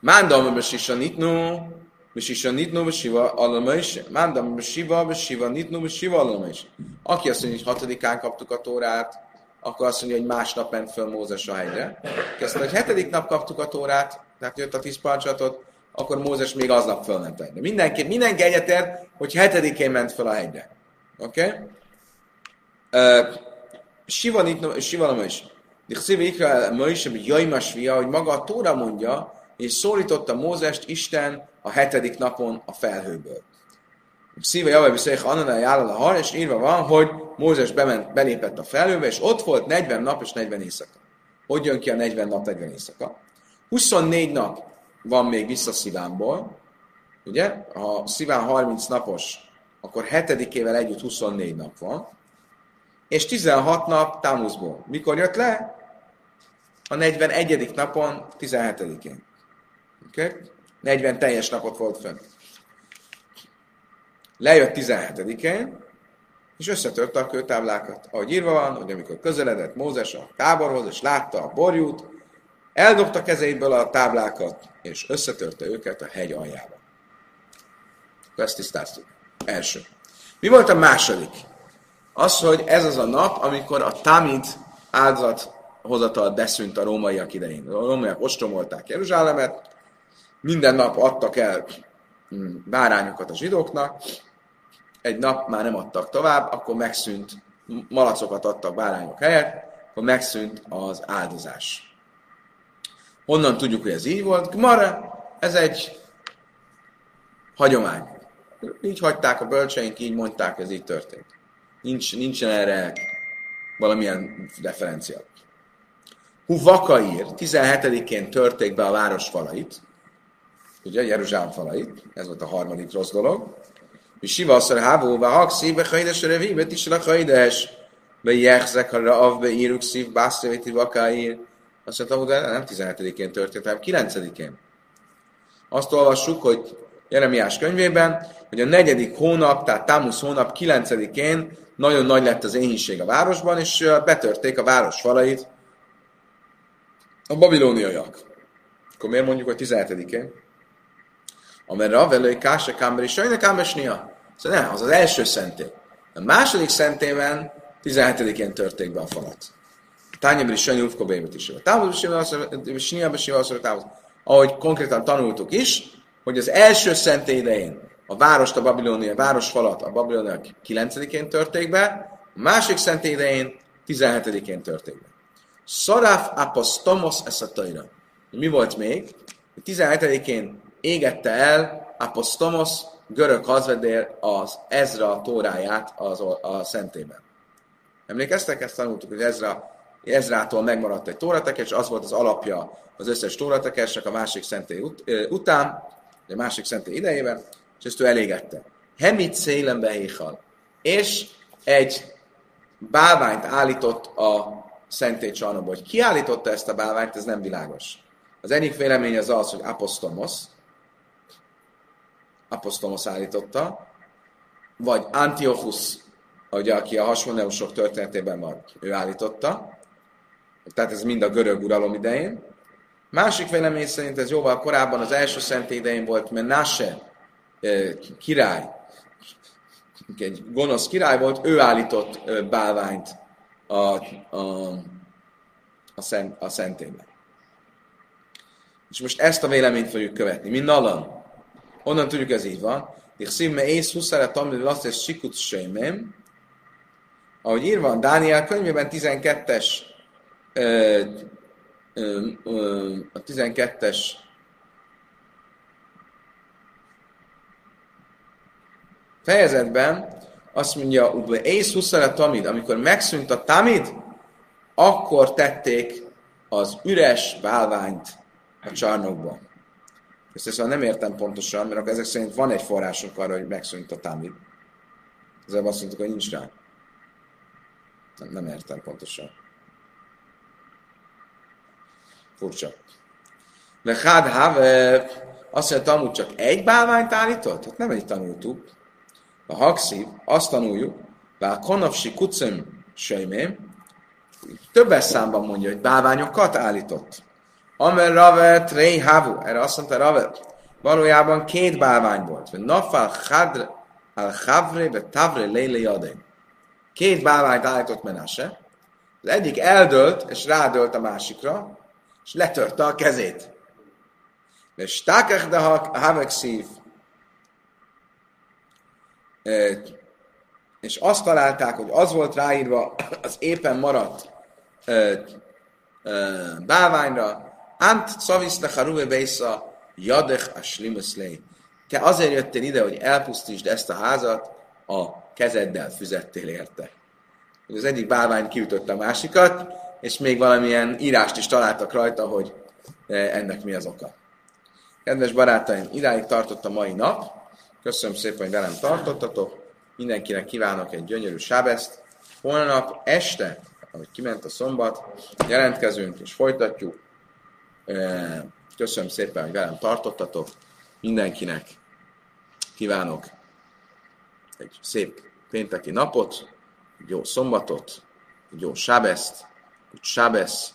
Mándam be sisa nitnu, be sisa nitnu, be siva alama is. Mándam be siva, be siva nitnu, be siva alama is. Aki azt mondja, hogy hatodikán kaptuk a tórát, akkor azt mondja, hogy másnap ment föl Mózes a hegyre. Kezdte, hogy hetedik nap kaptuk a tórát, tehát jött a tíz parancsolatot, akkor Mózes még aznap fölment a hegyre. Mindenki, mindenki egyetért, hogy hetedikén ment föl a hegyre. Oké? Okay? Uh, Siva Siva is. Dichsziv ikra Moishe, Jaimas fia, hogy maga a Tóra mondja, és szólította Mózest Isten a hetedik napon a felhőből. Szíve javaj viszélyek Ananai állal a hal, és írva van, hogy Mózes bement, belépett a felhőbe, és ott volt 40 nap és 40 éjszaka. Hogy jön ki a 40 nap, 40 éjszaka? 24 nap van még vissza Szivánból, ugye? Ha Sziván 30 napos, akkor hetedikével együtt 24 nap van, és 16 nap Támuszból. Mikor jött le? A 41. napon, 17-én. Okay? 40 teljes napot volt fönn. Lejött 17-én, és összetörte a kőtáblákat. Ahogy írva van, hogy amikor közeledett Mózes a táborhoz, és látta a borjút, eldobta kezéből a táblákat, és összetörte őket a hegy aljába. Ezt tisztáztuk. Első. Mi volt a második? Az, hogy ez az a nap, amikor a Tamid áldozat hozatal beszűnt a rómaiak idején. A rómaiak ostromolták Jeruzsálemet, minden nap adtak el mm, bárányokat a zsidóknak, egy nap már nem adtak tovább, akkor megszűnt, malacokat adtak bárányok helyett, akkor megszűnt az áldozás. Honnan tudjuk, hogy ez így volt? Mara, ez egy hagyomány. Így hagyták a bölcseink, így mondták, ez így történt. Nincs, nincsen erre valamilyen referencia. Hu Vakaír 17-én törték be a város falait, ugye Jeruzsálem falait, ez volt a harmadik rossz dolog, és Siva asszor hábó, ve hakszi, be hajdes a revívet is a hajdes, be jehzek a rav, be íruk szív, bászövéti vakáír. Azt mondta, hogy nem 17-én történt, hanem 9-én. Azt olvassuk, hogy Jeremiás könyvében, hogy a negyedik hónap, tehát Támusz hónap 9-én nagyon nagy lett az éhínség a városban, és betörték a város falait a babilóniaiak. Akkor miért mondjuk, hogy 17-én? Amerre avelői káse kámberi sajna kámesnia. Szóval nem, az az első szentély. A második szentében 17-én törték be a falat. Tányabri sajna ufko bémet is. Sniába siva Ahogy konkrétan tanultuk is, hogy az első szentély idején a várost, a babilónia, városfalat a babilóniak 9-én törték be, a másik szentély idején 17-én törték be. Szaraf apostomos eszatajra. Mi volt még? 17-én égette el apostomos, görög hazvedér az Ezra tóráját az, a szentében. Emlékeztek? Ezt tanultuk, hogy Ezra, Ezrától megmaradt egy tóratekes, az volt az alapja az összes tóratekesnek a másik szentély ut- után, a másik szentély idejében, és ezt ő elégette. Hemit szélen behéhal. És egy bálványt állított a szentély csarnokba. Hogy ki állította ezt a bálványt, ez nem világos. Az egyik vélemény az az, hogy Apostolmos, Apostolmos állította, vagy Antiochus, ugye, aki a hasmoneusok történetében van, ő állította. Tehát ez mind a görög uralom idején. Másik vélemény szerint ez jóval korábban, az első szent idején volt Menashe király, egy gonosz király volt, ő állított bálványt a, a, a, szent, a szentébe. És most ezt a véleményt fogjuk követni. Mi nalan. Onnan tudjuk, ez így van. Szívme ész huszára tamil lassz és sikut sejmem. Ahogy írva van Dániel könyvében 12-es a 12-es fejezetben azt mondja, hogy ész huszára tamid, amikor megszűnt a tamid, akkor tették az üres bálványt a csarnokba. Ezt szóval nem értem pontosan, mert ezek szerint van egy forrásunk arra, hogy megszűnt a tamid. Ezzel azt mondtuk, hogy nincs rá. Nem, nem értem pontosan. Furcsa. Lechad have, Azt mondja, amúgy csak egy bálványt állított? Hát nem egy tanultuk. A hakszív, azt tanuljuk, a konopsi kucim söjmém, többes számban mondja, hogy bálványokat állított. Amer Ravet Rei Havu, erre azt mondta Ravet, valójában két bálvány volt. Nafal Hadr al Havre be Tavre Jadén. Két bálványt állított Menase. Az egyik eldölt, és rádölt a másikra, és letörte a kezét. De stákech de havek szív. És azt találták, hogy az volt ráírva az éppen maradt bálványra, Ant szaviszta haruve beisza jadech a slimuszlé. Te azért jöttél ide, hogy elpusztítsd ezt a házat, a kezeddel füzettél érte. Az egyik bálvány kiütötte a másikat, és még valamilyen írást is találtak rajta, hogy ennek mi az oka. Kedves barátaim, idáig tartott a mai nap. Köszönöm szépen, hogy velem tartottatok. Mindenkinek kívánok egy gyönyörű sábeszt. Holnap este, ahogy kiment a szombat, jelentkezünk és folytatjuk. Köszönöm szépen, hogy velem tartottatok. Mindenkinek kívánok egy szép pénteki napot, egy jó szombatot, egy jó sábeszt, egy sábesz,